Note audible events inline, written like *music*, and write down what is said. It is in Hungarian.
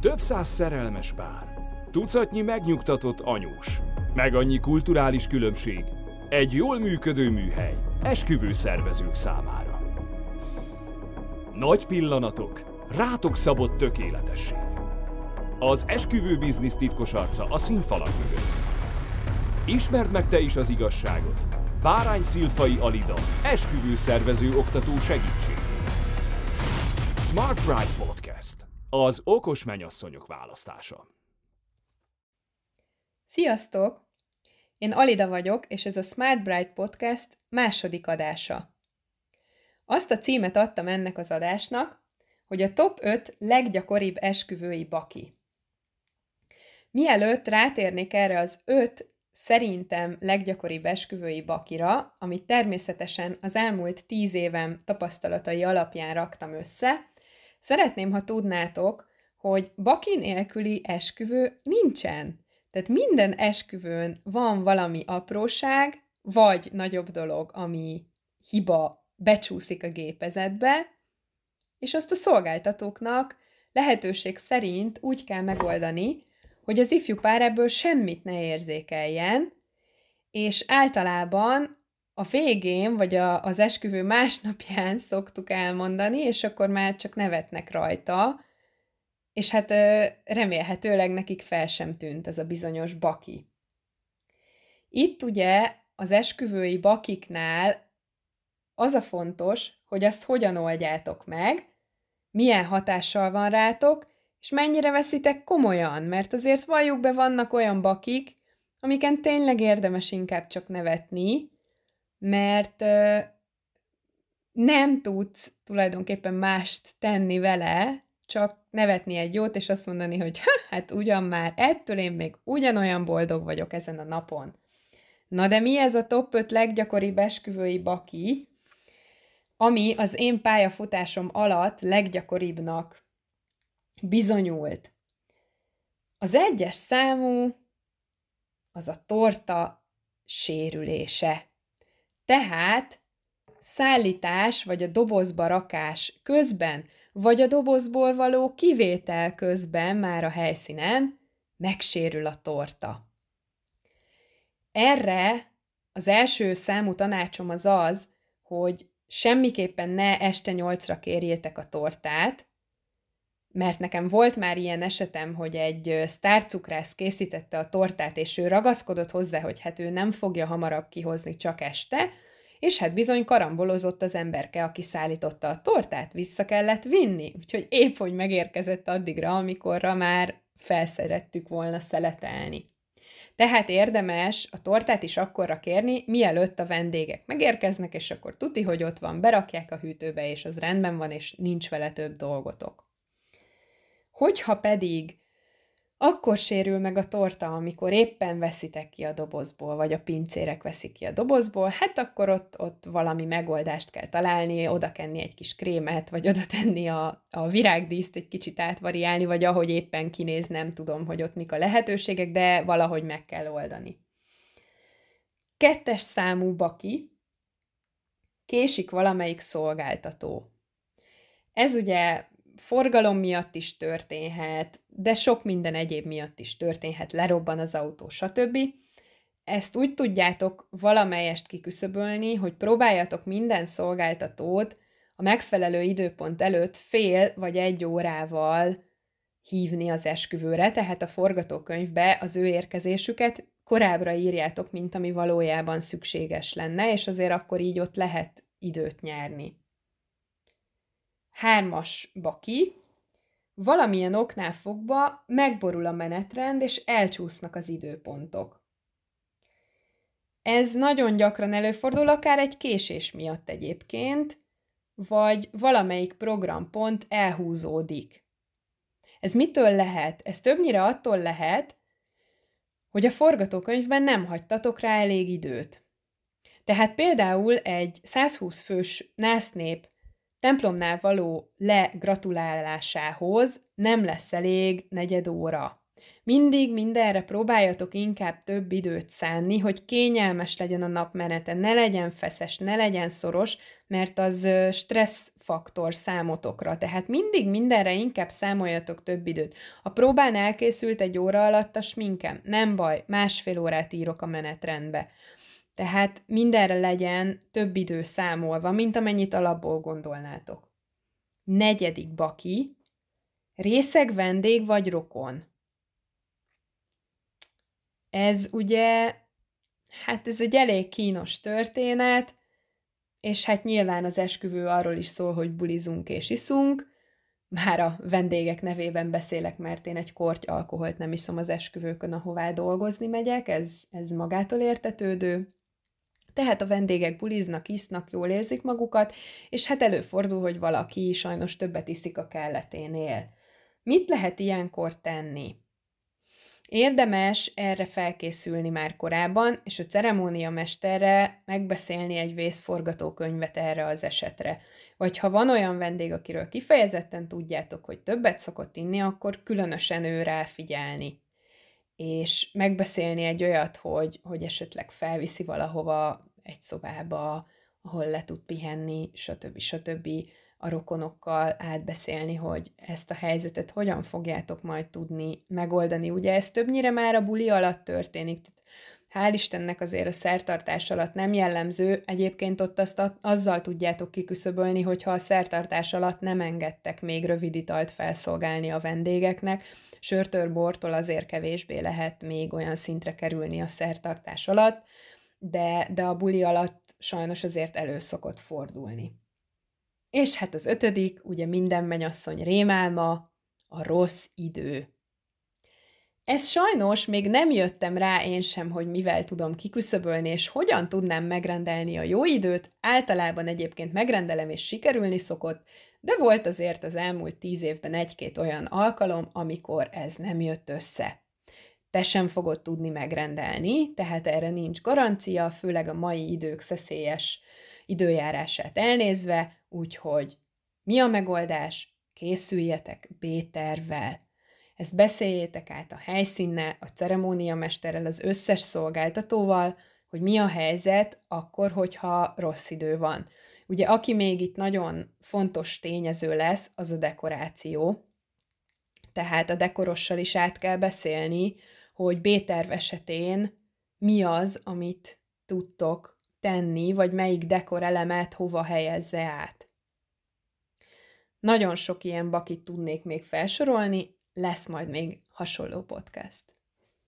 Több száz szerelmes pár, tucatnyi megnyugtatott anyós, meg annyi kulturális különbség, egy jól működő műhely, esküvő szervezők számára. Nagy pillanatok, rátok szabott tökéletesség. Az esküvő biznisz titkos arca a színfalak mögött. Ismerd meg te is az igazságot. Bárány Szilfai Alida, esküvő szervező oktató segítség. Smart Bride Podcast. Az okos menyasszonyok választása. Sziasztok! Én Alida vagyok, és ez a Smart Bride Podcast második adása. Azt a címet adtam ennek az adásnak, hogy a top 5 leggyakoribb esküvői baki. Mielőtt rátérnék erre az 5 szerintem leggyakoribb esküvői bakira, amit természetesen az elmúlt 10 évem tapasztalatai alapján raktam össze, szeretném, ha tudnátok, hogy baki nélküli esküvő nincsen. Tehát minden esküvőn van valami apróság, vagy nagyobb dolog, ami hiba becsúszik a gépezetbe, és azt a szolgáltatóknak lehetőség szerint úgy kell megoldani, hogy az ifjú pár ebből semmit ne érzékeljen, és általában a végén, vagy a, az esküvő másnapján *laughs* szoktuk elmondani, és akkor már csak nevetnek rajta, és hát remélhetőleg nekik fel sem tűnt ez a bizonyos baki. Itt ugye az esküvői bakiknál az a fontos, hogy azt hogyan oldjátok meg, milyen hatással van rátok, és mennyire veszitek komolyan, mert azért valljuk be, vannak olyan bakik, amiken tényleg érdemes inkább csak nevetni, mert nem tudsz tulajdonképpen mást tenni vele, csak nevetni egy jót, és azt mondani, hogy hát ugyan már, ettől én még ugyanolyan boldog vagyok ezen a napon. Na de mi ez a top 5 leggyakoribb esküvői baki, ami az én pályafutásom alatt leggyakoribbnak bizonyult. Az egyes számú az a torta sérülése. Tehát szállítás vagy a dobozba rakás közben, vagy a dobozból való kivétel közben már a helyszínen megsérül a torta. Erre az első számú tanácsom az az, hogy semmiképpen ne este nyolcra kérjétek a tortát, mert nekem volt már ilyen esetem, hogy egy sztárcukrász készítette a tortát, és ő ragaszkodott hozzá, hogy hát ő nem fogja hamarabb kihozni csak este, és hát bizony karambolozott az emberke, aki szállította a tortát, vissza kellett vinni, úgyhogy épp, hogy megérkezett addigra, amikorra már felszerettük volna szeletelni. Tehát érdemes a tortát is akkorra kérni, mielőtt a vendégek megérkeznek, és akkor tuti, hogy ott van, berakják a hűtőbe, és az rendben van, és nincs vele több dolgotok. Hogyha pedig akkor sérül meg a torta, amikor éppen veszitek ki a dobozból, vagy a pincérek veszik ki a dobozból, hát akkor ott, ott valami megoldást kell találni, oda kenni egy kis krémet, vagy oda tenni a, a virágdíszt, egy kicsit átvariálni, vagy ahogy éppen kinéz, nem tudom, hogy ott mik a lehetőségek, de valahogy meg kell oldani. Kettes számú baki, késik valamelyik szolgáltató. Ez ugye forgalom miatt is történhet, de sok minden egyéb miatt is történhet, lerobban az autó, stb. Ezt úgy tudjátok valamelyest kiküszöbölni, hogy próbáljatok minden szolgáltatót a megfelelő időpont előtt fél vagy egy órával hívni az esküvőre, tehát a forgatókönyvbe az ő érkezésüket korábbra írjátok, mint ami valójában szükséges lenne, és azért akkor így ott lehet időt nyerni hármas baki, valamilyen oknál fogva megborul a menetrend, és elcsúsznak az időpontok. Ez nagyon gyakran előfordul, akár egy késés miatt egyébként, vagy valamelyik programpont elhúzódik. Ez mitől lehet? Ez többnyire attól lehet, hogy a forgatókönyvben nem hagytatok rá elég időt. Tehát például egy 120 fős násznép templomnál való legratulálásához nem lesz elég negyed óra. Mindig mindenre próbáljatok inkább több időt szánni, hogy kényelmes legyen a napmenete, ne legyen feszes, ne legyen szoros, mert az stressz faktor számotokra. Tehát mindig mindenre inkább számoljatok több időt. A próbán elkészült egy óra alatt a sminkem. Nem baj, másfél órát írok a menetrendbe. Tehát mindenre legyen több idő számolva, mint amennyit alapból gondolnátok. Negyedik baki, részeg vendég vagy rokon. Ez ugye, hát ez egy elég kínos történet, és hát nyilván az esküvő arról is szól, hogy bulizunk és iszunk, már a vendégek nevében beszélek, mert én egy korty alkoholt nem iszom az esküvőkön, ahová dolgozni megyek, ez, ez magától értetődő. Tehát a vendégek buliznak, isznak, jól érzik magukat, és hát előfordul, hogy valaki sajnos többet iszik a kelleténél. Mit lehet ilyenkor tenni? Érdemes erre felkészülni már korábban, és a ceremónia mesterre megbeszélni egy vészforgatókönyvet erre az esetre. Vagy ha van olyan vendég, akiről kifejezetten tudjátok, hogy többet szokott inni, akkor különösen ő rá figyelni. És megbeszélni egy olyat, hogy, hogy esetleg felviszi valahova egy szobába, ahol le tud pihenni, stb. stb a rokonokkal átbeszélni, hogy ezt a helyzetet hogyan fogjátok majd tudni megoldani. Ugye ez többnyire már a buli alatt történik, tehát hál' Istennek azért a szertartás alatt nem jellemző, egyébként ott azt azzal tudjátok kiküszöbölni, hogyha a szertartás alatt nem engedtek még rövid italt felszolgálni a vendégeknek, sörtől, bortól azért kevésbé lehet még olyan szintre kerülni a szertartás alatt, de, de a buli alatt sajnos azért elő szokott fordulni. És hát az ötödik, ugye minden menyasszony rémálma, a rossz idő. Ez sajnos még nem jöttem rá én sem, hogy mivel tudom kiküszöbölni, és hogyan tudnám megrendelni a jó időt. Általában egyébként megrendelem, és sikerülni szokott, de volt azért az elmúlt tíz évben egy-két olyan alkalom, amikor ez nem jött össze. Te sem fogod tudni megrendelni, tehát erre nincs garancia, főleg a mai idők szeszélyes időjárását elnézve, úgyhogy mi a megoldás? Készüljetek B-tervvel. Ezt beszéljétek át a helyszínnel, a ceremóniamesterrel, az összes szolgáltatóval, hogy mi a helyzet akkor, hogyha rossz idő van. Ugye aki még itt nagyon fontos tényező lesz, az a dekoráció. Tehát a dekorossal is át kell beszélni, hogy B-terv esetén mi az, amit tudtok tenni, vagy melyik dekorelemet hova helyezze át. Nagyon sok ilyen bakit tudnék még felsorolni, lesz majd még hasonló podcast.